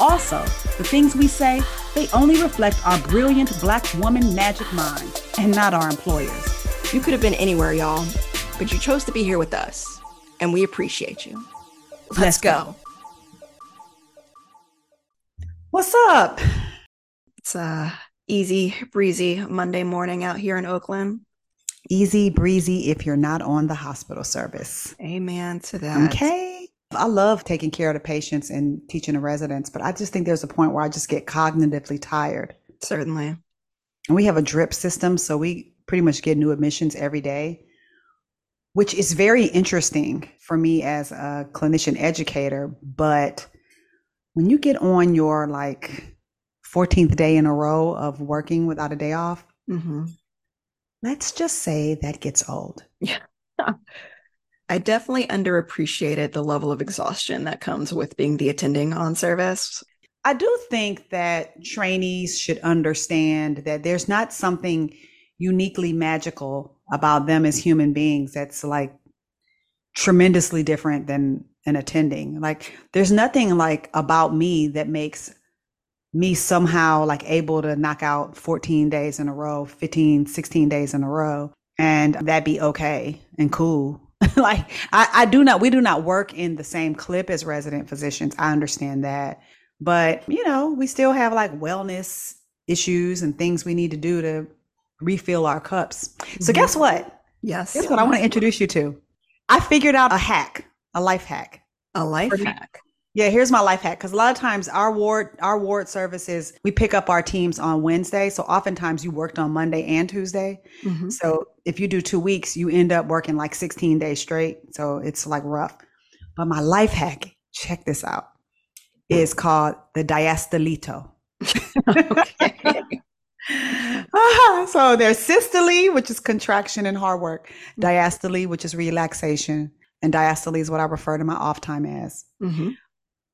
Also, the things we say, they only reflect our brilliant black woman magic mind and not our employers. You could have been anywhere, y'all, but you chose to be here with us, and we appreciate you. Let's, Let's go. go. What's up? It's a easy breezy Monday morning out here in Oakland. Easy breezy if you're not on the hospital service. Amen to that. Okay. I love taking care of the patients and teaching the residents, but I just think there's a point where I just get cognitively tired. Certainly. And we have a drip system, so we pretty much get new admissions every day, which is very interesting for me as a clinician educator. But when you get on your like 14th day in a row of working without a day off, mm-hmm. let's just say that gets old. Yeah. I definitely underappreciated the level of exhaustion that comes with being the attending on service. I do think that trainees should understand that there's not something uniquely magical about them as human beings that's like tremendously different than an attending. Like there's nothing like about me that makes me somehow like able to knock out 14 days in a row, 15, 16 days in a row and that be okay and cool like I, I do not we do not work in the same clip as resident physicians. I understand that. But you know we still have like wellness issues and things we need to do to refill our cups. So guess mm-hmm. what? Yes. Guess what i want to introduce you to? I figured out a hack a life hack. A life hack. Yeah, here's my life hack because a lot of times our ward our ward services we pick up our teams on Wednesday, so oftentimes you worked on Monday and Tuesday. Mm-hmm. So if you do two weeks, you end up working like 16 days straight. So it's like rough. But my life hack, check this out, is called the diastolito. okay. so there's systole, which is contraction and hard work, diastole, which is relaxation, and diastole is what I refer to my off time as. Mm-hmm.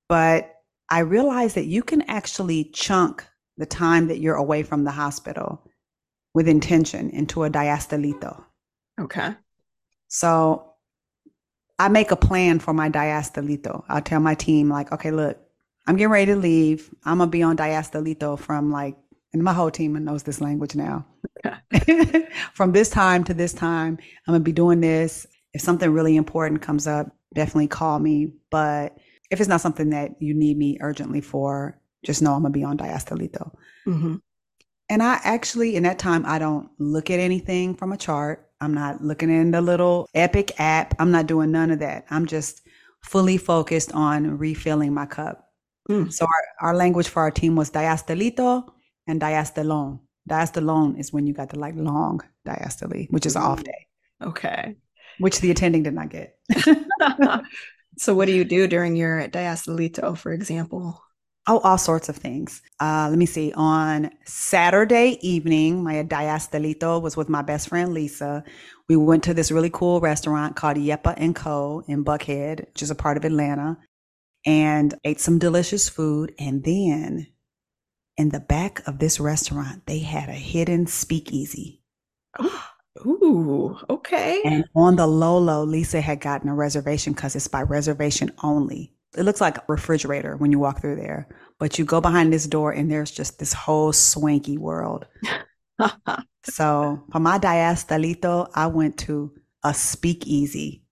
But I realized that you can actually chunk the time that you're away from the hospital with intention into a diastolito. Okay. So I make a plan for my diastolito. I'll tell my team, like, okay, look, I'm getting ready to leave. I'm gonna be on diastolito from like, and my whole team knows this language now. Okay. from this time to this time, I'm gonna be doing this. If something really important comes up, definitely call me. But if it's not something that you need me urgently for, just know I'm gonna be on diastolito. Mm-hmm. And I actually, in that time, I don't look at anything from a chart. I'm not looking in the little Epic app. I'm not doing none of that. I'm just fully focused on refilling my cup. Mm. So our, our language for our team was diastolito and diastolone. Diastolone is when you got the like long diastole, which is an off day. Okay. Which the attending did not get. So, what do you do during your diastolito, for example? Oh, all sorts of things. Uh, let me see. On Saturday evening, my diastolito was with my best friend Lisa. We went to this really cool restaurant called Yeppa and Co. in Buckhead, which is a part of Atlanta, and ate some delicious food. And then in the back of this restaurant, they had a hidden speakeasy. Ooh, okay. And on the Lolo, Lisa had gotten a reservation because it's by reservation only. It looks like a refrigerator when you walk through there, but you go behind this door and there's just this whole swanky world. so for my diastolito, I went to a speakeasy.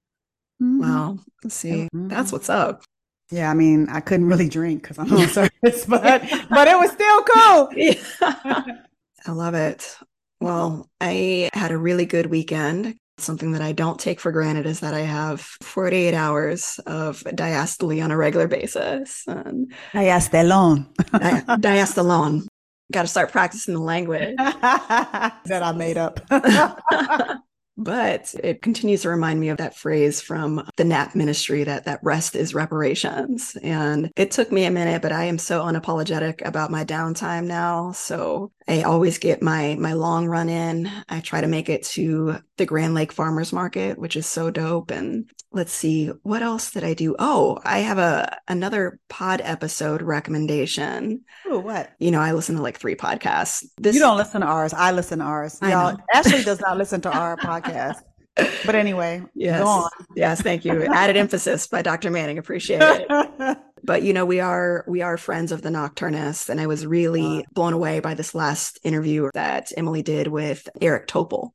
Wow. Let's see. Mm-hmm. That's what's up. Yeah, I mean, I couldn't really drink because I'm on service, but but it was still cool. Yeah. I love it. Well, I had a really good weekend. Something that I don't take for granted is that I have 48 hours of diastole on a regular basis. And diastolone. di- diastolone. Got to start practicing the language that I made up. but it continues to remind me of that phrase from the NAP ministry that that rest is reparations. And it took me a minute, but I am so unapologetic about my downtime now. So I always get my my long run in. I try to make it to the Grand Lake Farmers Market, which is so dope. And let's see, what else did I do? Oh, I have a another pod episode recommendation. Oh, what? You know, I listen to like three podcasts. This, you don't listen to ours. I listen to ours. Y'all, Ashley does not listen to our podcast. But anyway, yes, yes, thank you. Added emphasis by Dr. Manning. Appreciate it. but you know, we are we are friends of the Nocturnists, and I was really uh, blown away by this last interview that Emily did with Eric Topol.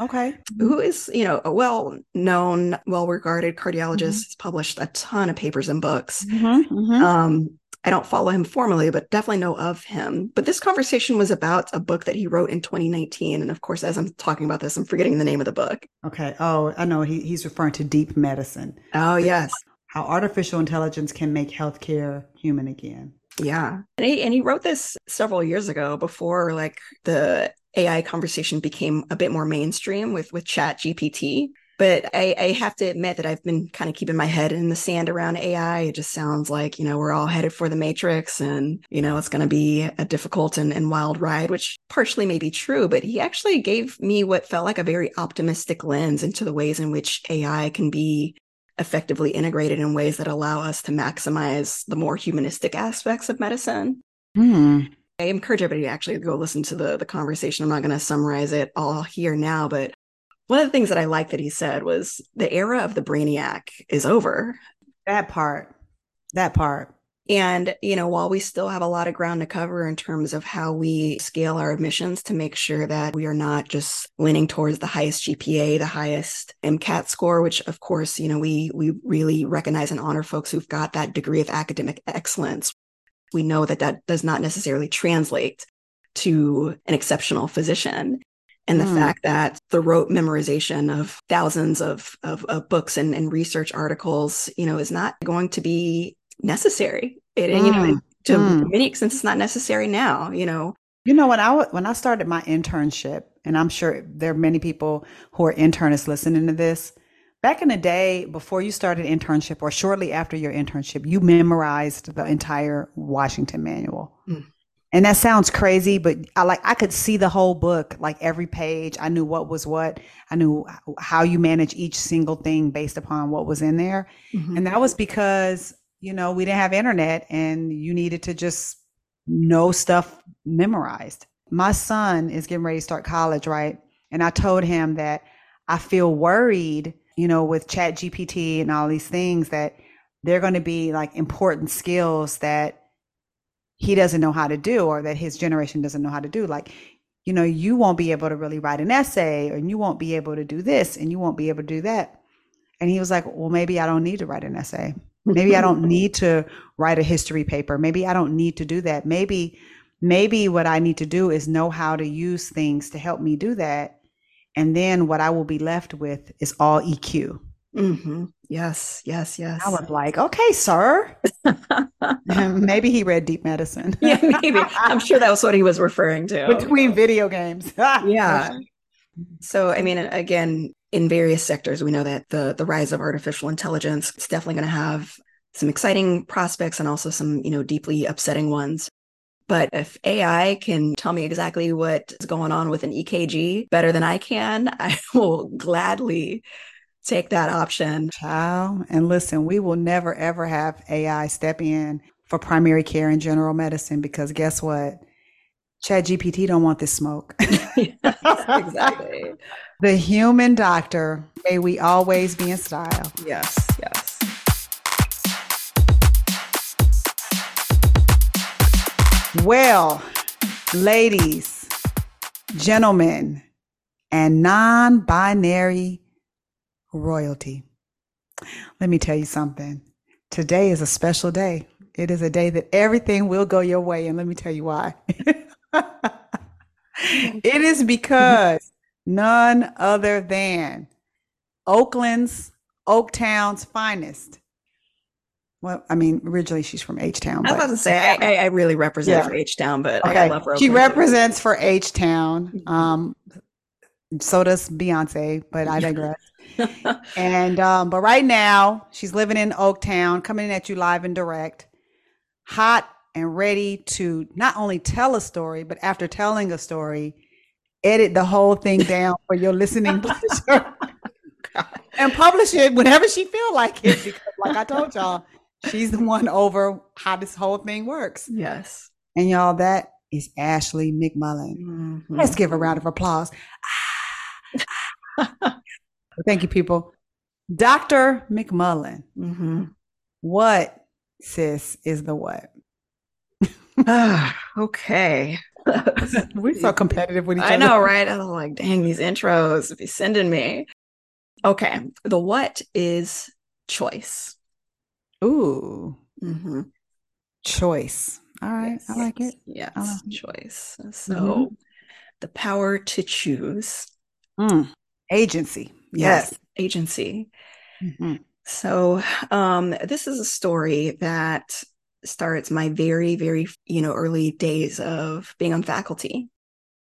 Okay. Who is, you know, a well known, well regarded cardiologist, mm-hmm. has published a ton of papers and books. Mm-hmm, mm-hmm. Um, I don't follow him formally, but definitely know of him. But this conversation was about a book that he wrote in 2019. And of course, as I'm talking about this, I'm forgetting the name of the book. Okay. Oh, I know. He, he's referring to deep medicine. Oh, yes. How artificial intelligence can make healthcare human again. Yeah. And he, and he wrote this several years ago before like the AI conversation became a bit more mainstream with with Chat GPT. But I, I, have to admit that I've been kind of keeping my head in the sand around AI. It just sounds like, you know, we're all headed for the matrix and, you know, it's going to be a difficult and, and wild ride, which partially may be true. But he actually gave me what felt like a very optimistic lens into the ways in which AI can be effectively integrated in ways that allow us to maximize the more humanistic aspects of medicine. Hmm. I encourage everybody to actually go listen to the, the conversation. I'm not going to summarize it all here now, but one of the things that I liked that he said was the era of the brainiac is over. That part. That part. And, you know, while we still have a lot of ground to cover in terms of how we scale our admissions to make sure that we are not just leaning towards the highest GPA, the highest MCAT score, which of course, you know, we we really recognize and honor folks who've got that degree of academic excellence. We know that that does not necessarily translate to an exceptional physician and the mm. fact that the rote memorization of thousands of, of, of books and, and, research articles, you know, is not going to be necessary. It, mm. you know, mm. to mm. many extents, it's not necessary now, you know. You know, when I when I started my internship, and I'm sure there are many people who are internists listening to this. Back in the day, before you started internship or shortly after your internship, you memorized the entire Washington manual. Mm. And that sounds crazy, but I like I could see the whole book, like every page. I knew what was what. I knew how you manage each single thing based upon what was in there. Mm-hmm. And that was because, you know, we didn't have internet and you needed to just know stuff memorized. My son is getting ready to start college, right? And I told him that I feel worried, you know, with Chat GPT and all these things that they're going to be like important skills that he doesn't know how to do or that his generation doesn't know how to do. Like you know you won't be able to really write an essay and you won't be able to do this and you won't be able to do that. And he was like well maybe i don't need to write an essay. Maybe i don't need to write a history paper. Maybe i don't need to do that. Maybe maybe what i need to do is know how to use things to help me do that and then what i will be left with is all eq Mm-hmm. Yes, yes, yes. I was like, okay, sir. maybe he read Deep Medicine. yeah, maybe. I'm sure that was what he was referring to. Between video games. yeah. So, I mean, again, in various sectors, we know that the the rise of artificial intelligence is definitely going to have some exciting prospects and also some, you know, deeply upsetting ones. But if AI can tell me exactly what is going on with an EKG better than I can, I will gladly take that option. Child, and listen, we will never ever have AI step in for primary care and general medicine because guess what? Chat GPT don't want this smoke. exactly. the human doctor, may we always be in style. Yes, yes. Well, ladies, gentlemen, and non binary royalty. Let me tell you something. Today is a special day. It is a day that everything will go your way. And let me tell you why. it is because none other than Oakland's, Oaktown's finest. Well, I mean, originally she's from H Town. I was about to say I, I really represent yeah. for H Town, but okay. I love her. She represents for H Town. Um, So does Beyonce, but I digress. and um, but right now she's living in Oaktown, coming at you live and direct, hot and ready to not only tell a story, but after telling a story, edit the whole thing down for your listening pleasure and publish it whenever she feel like it. Because like I told y'all, she's the one over how this whole thing works. Yes. And y'all, that is Ashley McMullen. Mm-hmm. Let's give a round of applause. Thank you, people. Dr. McMullen. Mm-hmm. What, sis, is the what? okay. We're so competitive with each other. I know, right? I was like, dang, these intros be sending me. Okay. The what is choice. Ooh. Mm-hmm. Choice. All right. Yes. I like it. Yes. Like choice. So mm-hmm. the power to choose. Mm. Agency. Yes. yes. Agency. Mm-hmm. So um, this is a story that starts my very, very, you know, early days of being on faculty.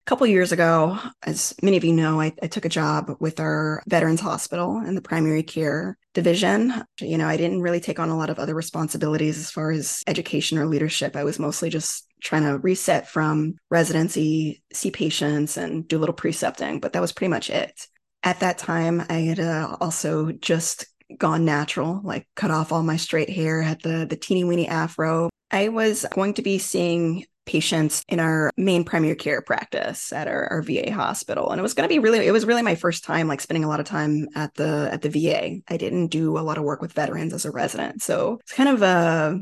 A couple years ago, as many of you know, I, I, took a job with our Veterans Hospital in the primary care division. You know, I didn't really take on a lot of other responsibilities as far as education or leadership. I was mostly just trying to reset from residency, see patients, and do a little precepting, but that was pretty much it. At that time, I had uh, also just gone natural, like cut off all my straight hair, had the the teeny weeny afro. I was going to be seeing patients in our main primary care practice at our, our VA hospital. And it was going to be really, it was really my first time like spending a lot of time at the at the VA. I didn't do a lot of work with veterans as a resident. So it's kind of a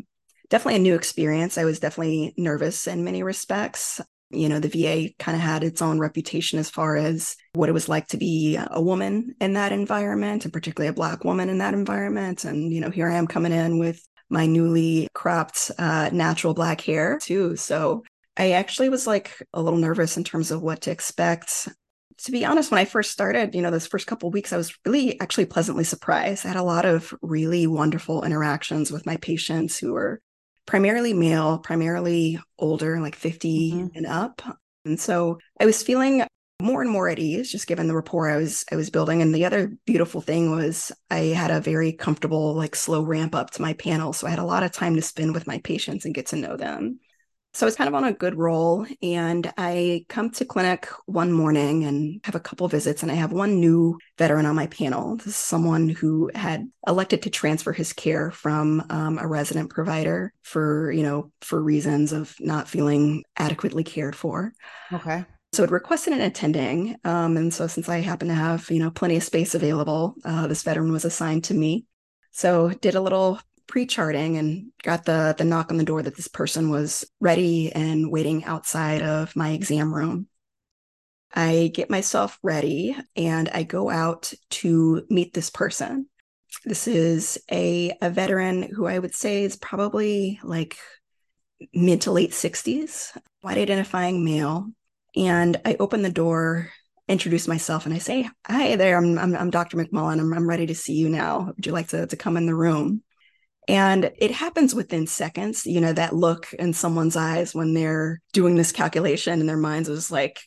definitely a new experience. I was definitely nervous in many respects you know, the VA kind of had its own reputation as far as what it was like to be a woman in that environment, and particularly a Black woman in that environment. And, you know, here I am coming in with my newly cropped uh, natural black hair, too. So I actually was like a little nervous in terms of what to expect. To be honest, when I first started, you know, those first couple weeks, I was really actually pleasantly surprised. I had a lot of really wonderful interactions with my patients who were primarily male, primarily older, like 50 mm-hmm. and up. And so I was feeling more and more at ease just given the rapport I was I was building. And the other beautiful thing was I had a very comfortable, like slow ramp up to my panel. So I had a lot of time to spend with my patients and get to know them. So I was kind of on a good roll. And I come to clinic one morning and have a couple visits. And I have one new veteran on my panel. This is someone who had elected to transfer his care from um, a resident provider for, you know, for reasons of not feeling adequately cared for. Okay. So it requested an attending. Um, and so since I happen to have, you know, plenty of space available, uh, this veteran was assigned to me. So did a little pre-charting and got the the knock on the door that this person was ready and waiting outside of my exam room. I get myself ready and I go out to meet this person. This is a, a veteran who I would say is probably like mid to late 60s, white identifying male. And I open the door, introduce myself, and I say, Hi there, I'm, I'm, I'm Dr. McMullen. I'm, I'm ready to see you now. Would you like to, to come in the room? And it happens within seconds, you know, that look in someone's eyes when they're doing this calculation and their minds is like,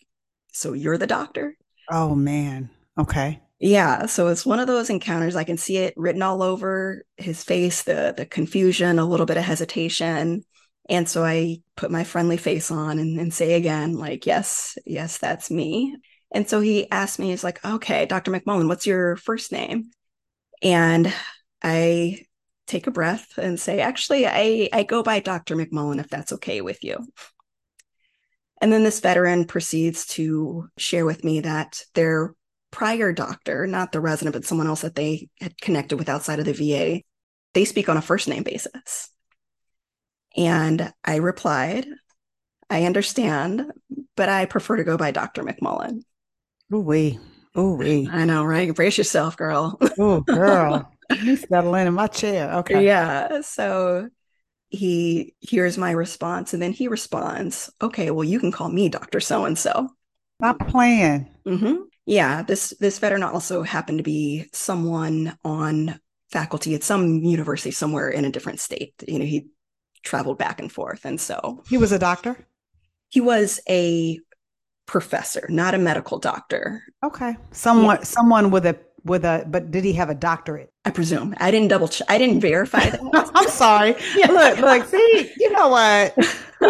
so you're the doctor? Oh, man. Okay. Yeah. So it's one of those encounters. I can see it written all over his face, the the confusion, a little bit of hesitation. And so I put my friendly face on and, and say again, like, yes, yes, that's me. And so he asked me, he's like, okay, Dr. McMullen, what's your first name? And I take a breath and say, actually, I, I go by Dr. McMullen if that's okay with you. And then this veteran proceeds to share with me that their prior doctor, not the resident, but someone else that they had connected with outside of the VA, they speak on a first name basis. And I replied, I understand, but I prefer to go by Dr. McMullen. Oh, wee. Oh, wee. I know, right? Brace yourself, girl. Oh, girl. me settle in in my chair. Okay. Yeah. So he hears my response and then he responds, okay, well, you can call me Dr. So and so. Stop playing. Mm-hmm. Yeah. This, this veteran also happened to be someone on faculty at some university somewhere in a different state. You know, he traveled back and forth. And so he was a doctor? He was a professor, not a medical doctor. Okay. Someone yeah. someone with a with a but did he have a doctorate? I presume. I didn't double check. I didn't verify that. I'm sorry. Yeah. Look, look, see, you know what?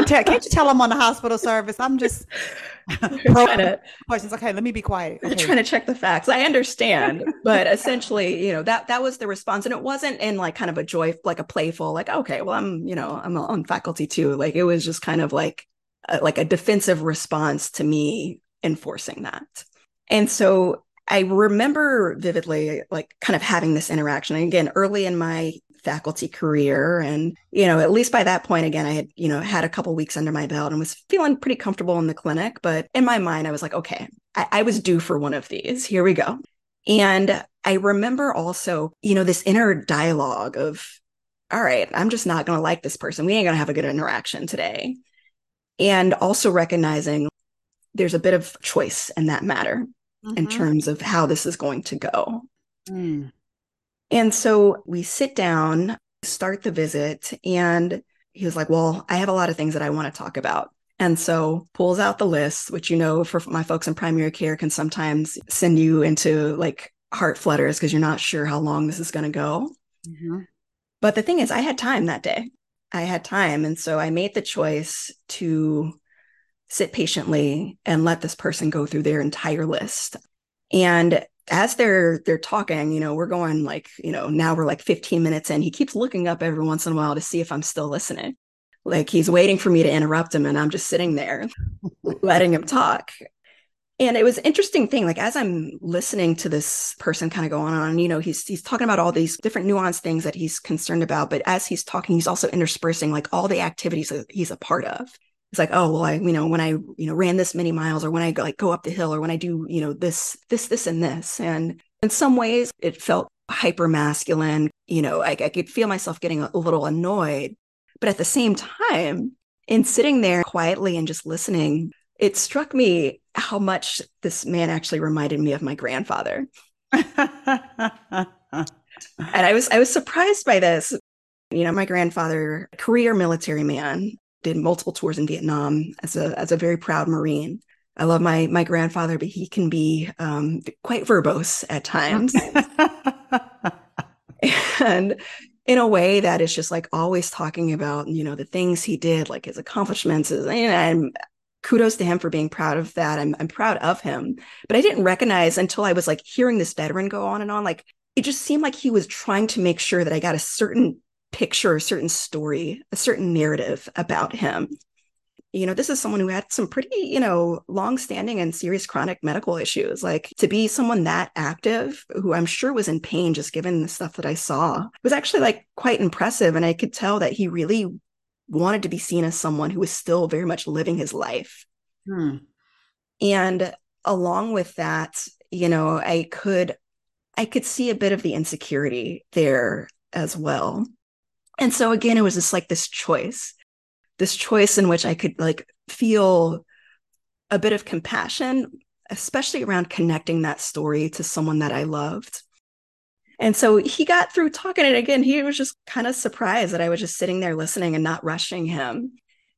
Can't you tell I'm on the hospital service? I'm just trying to questions. Okay, let me be quiet. Okay. Trying to check the facts. I understand, but essentially, you know, that that was the response, and it wasn't in like kind of a joy, like a playful, like okay, well, I'm, you know, I'm on faculty too. Like it was just kind of like a, like a defensive response to me enforcing that. And so I remember vividly, like, kind of having this interaction. And again, early in my faculty career. And, you know, at least by that point, again, I had, you know, had a couple weeks under my belt and was feeling pretty comfortable in the clinic. But in my mind, I was like, okay, I, I was due for one of these. Here we go. And I remember also, you know, this inner dialogue of, all right, I'm just not going to like this person. We ain't going to have a good interaction today. And also recognizing there's a bit of choice in that matter mm-hmm. in terms of how this is going to go. Mm. And so we sit down, start the visit, and he was like, Well, I have a lot of things that I want to talk about. And so pulls out the list, which you know, for my folks in primary care, can sometimes send you into like heart flutters because you're not sure how long this is going to go. Mm-hmm. But the thing is, I had time that day. I had time. And so I made the choice to sit patiently and let this person go through their entire list. And as they're they're talking, you know, we're going like, you know, now we're like 15 minutes in. He keeps looking up every once in a while to see if I'm still listening. Like he's waiting for me to interrupt him and I'm just sitting there letting him talk. And it was interesting thing like as I'm listening to this person kind of go on and on, you know, he's he's talking about all these different nuanced things that he's concerned about, but as he's talking, he's also interspersing like all the activities that he's a part of it's like oh well i you know when i you know ran this many miles or when i go, like go up the hill or when i do you know this this this and this. And in some ways it felt hyper masculine you know I, I could feel myself getting a, a little annoyed. But at the same time in sitting there quietly and just listening it struck me how much this man actually reminded me of my grandfather. And i was i was surprised by this. You know my grandfather career military man did multiple tours in Vietnam as a as a very proud Marine. I love my my grandfather, but he can be um, quite verbose at times, and in a way that is just like always talking about you know the things he did, like his accomplishments. And I'm kudos to him for being proud of that. I'm I'm proud of him, but I didn't recognize until I was like hearing this veteran go on and on, like it just seemed like he was trying to make sure that I got a certain picture a certain story, a certain narrative about him. You know, this is someone who had some pretty, you know, long-standing and serious chronic medical issues. Like to be someone that active, who I'm sure was in pain just given the stuff that I saw, was actually like quite impressive. And I could tell that he really wanted to be seen as someone who was still very much living his life. Hmm. And along with that, you know, I could I could see a bit of the insecurity there as well. And so again, it was just like this choice, this choice in which I could like feel a bit of compassion, especially around connecting that story to someone that I loved. And so he got through talking it again. He was just kind of surprised that I was just sitting there listening and not rushing him.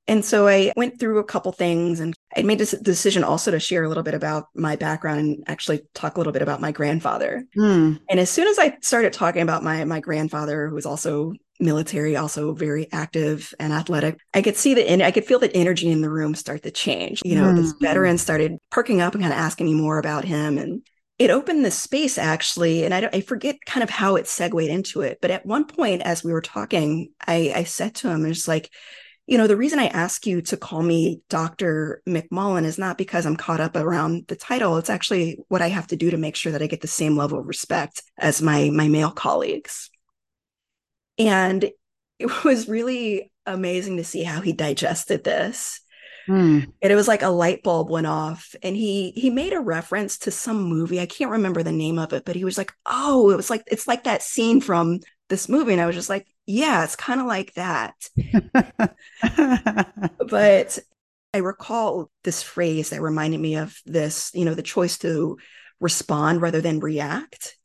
And so I went through a couple things and I made this decision also to share a little bit about my background and actually talk a little bit about my grandfather. Mm. And as soon as I started talking about my my grandfather, who was also military, also very active and athletic. I could see the, I could feel the energy in the room start to change. You know, mm. this veteran started perking up and kind of asking me more about him. And it opened the space actually. And I, I forget kind of how it segued into it. But at one point, as we were talking, I, I said to him, it's like, you know, the reason I ask you to call me Dr. McMullen is not because I'm caught up around the title. It's actually what I have to do to make sure that I get the same level of respect as my my male colleagues. And it was really amazing to see how he digested this. Mm. And it was like a light bulb went off and he he made a reference to some movie. I can't remember the name of it, but he was like, "Oh, it was like it's like that scene from this movie." And I was just like, "Yeah, it's kind of like that." but I recall this phrase that reminded me of this, you know, the choice to respond rather than react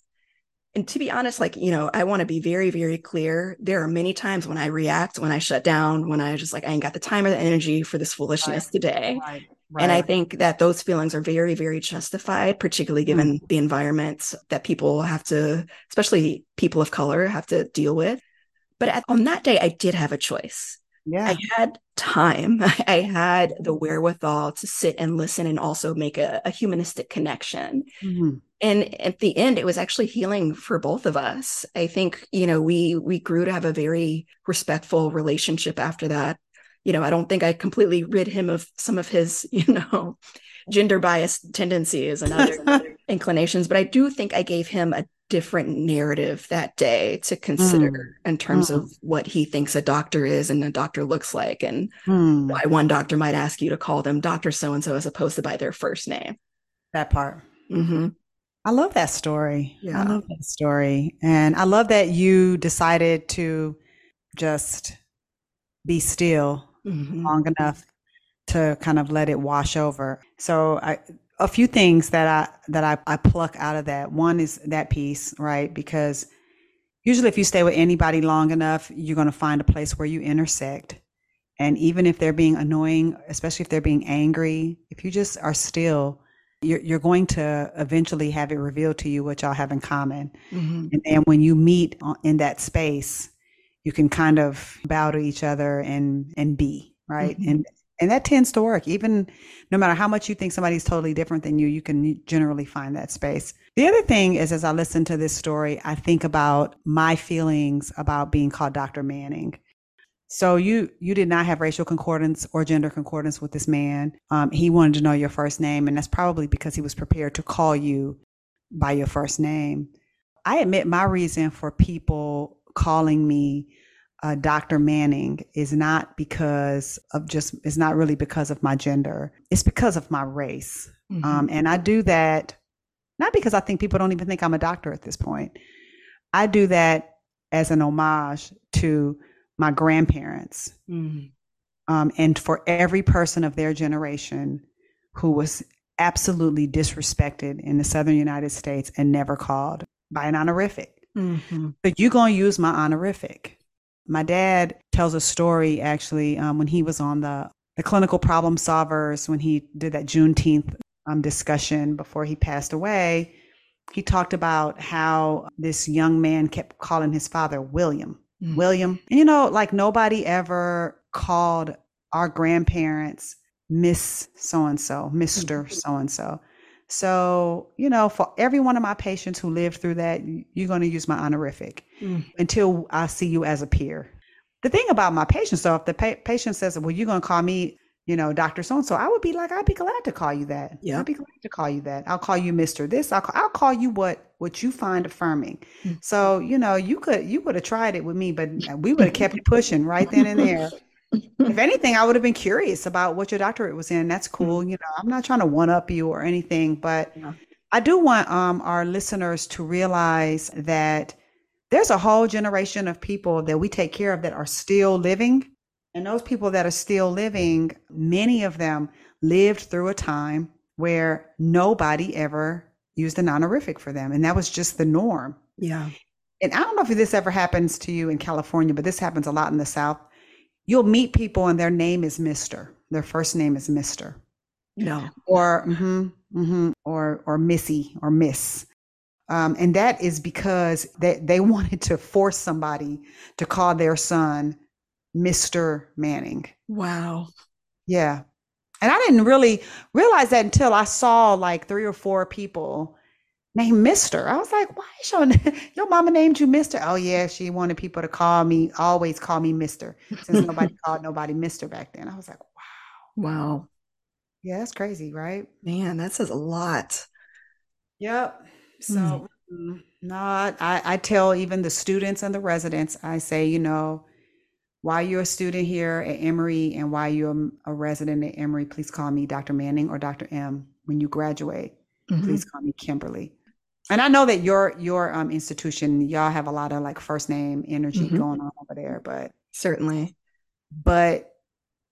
and to be honest, like, you know, I want to be very, very clear. There are many times when I react, when I shut down, when I just like, I ain't got the time or the energy for this foolishness right. today. Right. Right. And I think that those feelings are very, very justified, particularly given mm. the environments that people have to, especially people of color, have to deal with. But at, on that day, I did have a choice. Yeah. I had time. I had the wherewithal to sit and listen and also make a, a humanistic connection. Mm-hmm. And at the end, it was actually healing for both of us. I think, you know, we we grew to have a very respectful relationship after that you know, I don't think I completely rid him of some of his, you know, gender biased tendencies and other inclinations, but I do think I gave him a different narrative that day to consider mm. in terms mm. of what he thinks a doctor is and a doctor looks like and mm. why one doctor might ask you to call them doctor so and so as opposed to by their first name. That part. Mm-hmm. I love that story. Yeah. I love that story. And I love that you decided to just be still mm-hmm. long enough to kind of let it wash over. So I, a few things that I that I, I pluck out of that. One is that piece, right? Because usually if you stay with anybody long enough, you're going to find a place where you intersect. And even if they're being annoying, especially if they're being angry, if you just are still, you're, you're going to eventually have it revealed to you what y'all have in common. Mm-hmm. And then when you meet in that space, you can kind of bow to each other and and be right mm-hmm. and and that tends to work. Even no matter how much you think somebody's totally different than you you can generally find that space. The other thing is as i listen to this story i think about my feelings about being called dr manning. So you you did not have racial concordance or gender concordance with this man. Um, he wanted to know your first name and that's probably because he was prepared to call you by your first name. I admit my reason for people calling me uh, Dr. Manning is not because of just, it's not really because of my gender. It's because of my race. Mm-hmm. Um, and I do that not because I think people don't even think I'm a doctor at this point. I do that as an homage to my grandparents mm-hmm. um, and for every person of their generation who was absolutely disrespected in the Southern United States and never called by an honorific. Mm-hmm. But you're going to use my honorific. My dad tells a story actually um, when he was on the, the clinical problem solvers, when he did that Juneteenth um, discussion before he passed away. He talked about how this young man kept calling his father William. Mm-hmm. William. And, you know, like nobody ever called our grandparents Miss so and so, Mister so and so. So, you know, for every one of my patients who lived through that, you're going to use my honorific mm. until I see you as a peer. The thing about my patients, though, if the pa- patient says, well, you're going to call me, you know, Dr. So and so, I would be like, I'd be glad to call you that. Yeah. I'd be glad to call you that. I'll call you Mr. This. I'll, call, I'll call you what, what you find affirming. Mm. So, you know, you could, you would have tried it with me, but we would have kept pushing right then and there if anything, I would have been curious about what your doctorate was in. That's cool. Mm-hmm. You know, I'm not trying to one up you or anything, but yeah. I do want um, our listeners to realize that there's a whole generation of people that we take care of that are still living. And those people that are still living, many of them lived through a time where nobody ever used an honorific for them. And that was just the norm. Yeah. And I don't know if this ever happens to you in California, but this happens a lot in the South you'll meet people and their name is Mr. Their first name is Mr. No. Or mm-hmm, mm-hmm, or or Missy or Miss. Um, and that is because they, they wanted to force somebody to call their son Mr. Manning. Wow. Yeah. And I didn't really realize that until I saw like three or four people named Mister. I was like, why is your your mama named you Mister? Oh yeah, she wanted people to call me, always call me Mister, since nobody called nobody Mister back then. I was like, wow, wow, yeah, that's crazy, right? Man, that says a lot. Yep. So mm. no, I I tell even the students and the residents, I say, you know. While you're a student here at Emory and while you're a resident at Emory, please call me Dr. Manning or Dr. M when you graduate. Mm-hmm. Please call me Kimberly and I know that your your um institution, y'all have a lot of like first name energy mm-hmm. going on over there, but certainly. But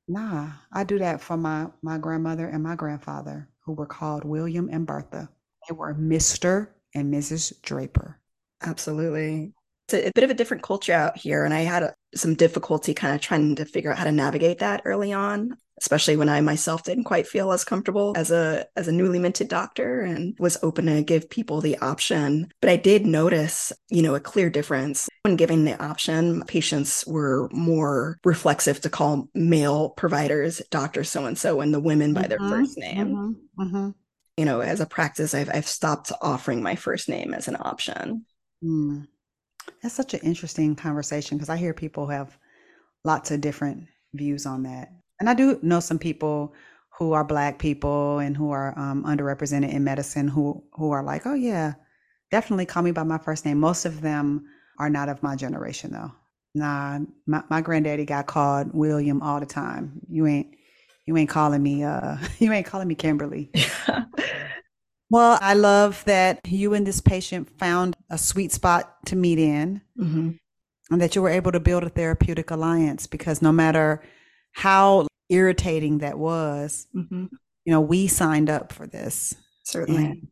nah, I do that for my my grandmother and my grandfather, who were called William and Bertha. They were Mr. and Mrs. Draper. Absolutely. It's a, a bit of a different culture out here. And I had a, some difficulty kind of trying to figure out how to navigate that early on especially when I myself didn't quite feel as comfortable as a as a newly minted doctor and was open to give people the option. But I did notice, you know, a clear difference when giving the option. Patients were more reflexive to call male providers doctor so and so and the women by their mm-hmm, first name. Mm-hmm, mm-hmm. You know, as a practice, I've I've stopped offering my first name as an option. Mm. That's such an interesting conversation because I hear people have lots of different views on that. And I do know some people who are black people and who are um, underrepresented in medicine who who are like, oh yeah, definitely call me by my first name. Most of them are not of my generation though. Nah, my, my granddaddy got called William all the time. You ain't you ain't calling me uh you ain't calling me Kimberly. well, I love that you and this patient found a sweet spot to meet in. Mm-hmm. And that you were able to build a therapeutic alliance because no matter how irritating that was. Mm-hmm. You know, we signed up for this. Certainly.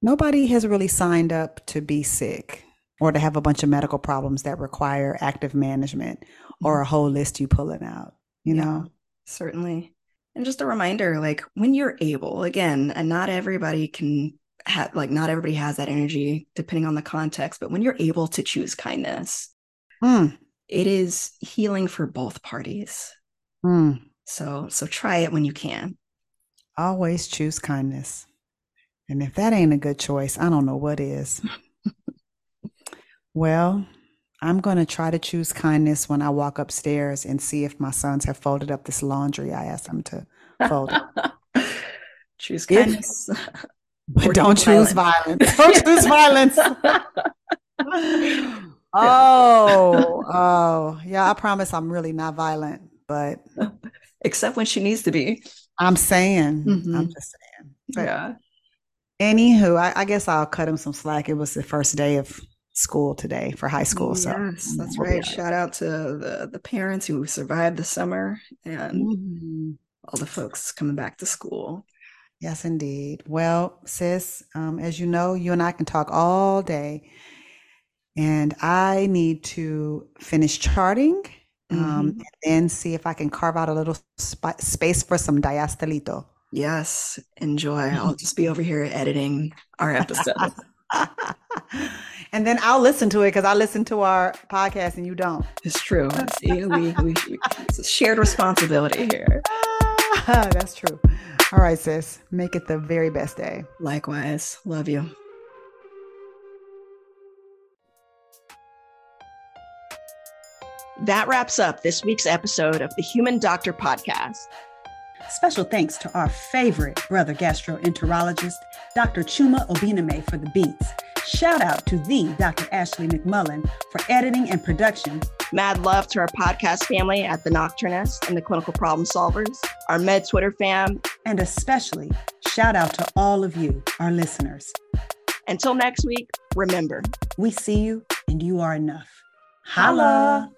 nobody has really signed up to be sick or to have a bunch of medical problems that require active management mm-hmm. or a whole list you pulling out, you yeah, know? Certainly. And just a reminder like when you're able, again, and not everybody can have, like, not everybody has that energy depending on the context, but when you're able to choose kindness, mm. it is healing for both parties. Mm. So so try it when you can. Always choose kindness. And if that ain't a good choice, I don't know what is. well, I'm going to try to choose kindness when I walk upstairs and see if my sons have folded up this laundry I asked them to fold. choose kindness. If, but don't choose violence. Don't choose violence. oh, oh, yeah. I promise I'm really not violent but except when she needs to be. I'm saying, mm-hmm. I'm just saying. But yeah. Anywho, I, I, guess I'll cut him some slack. It was the first day of school today for high school. So yes, that's we'll right. Shout out to the the parents who survived the summer and mm-hmm. all the folks coming back to school. Yes, indeed. Well, sis, um, as you know, you and I can talk all day, and I need to finish charting um, mm-hmm. and then see if I can carve out a little sp- space for some diastolito. Yes, enjoy. I'll just be over here editing our episode. and then I'll listen to it because I listen to our podcast and you don't. It's true. See, we, we, we, it's a shared responsibility here. Ah, that's true. All right, sis. Make it the very best day. Likewise. Love you. That wraps up this week's episode of the Human Doctor Podcast. Special thanks to our favorite brother gastroenterologist, Dr. Chuma Obiname, for the beats. Shout out to the Dr. Ashley McMullen for editing and production. Mad love to our podcast family at The Nocturnist and the Clinical Problem Solvers, our Med Twitter fam. And especially shout out to all of you, our listeners. Until next week, remember, we see you and you are enough. Holla!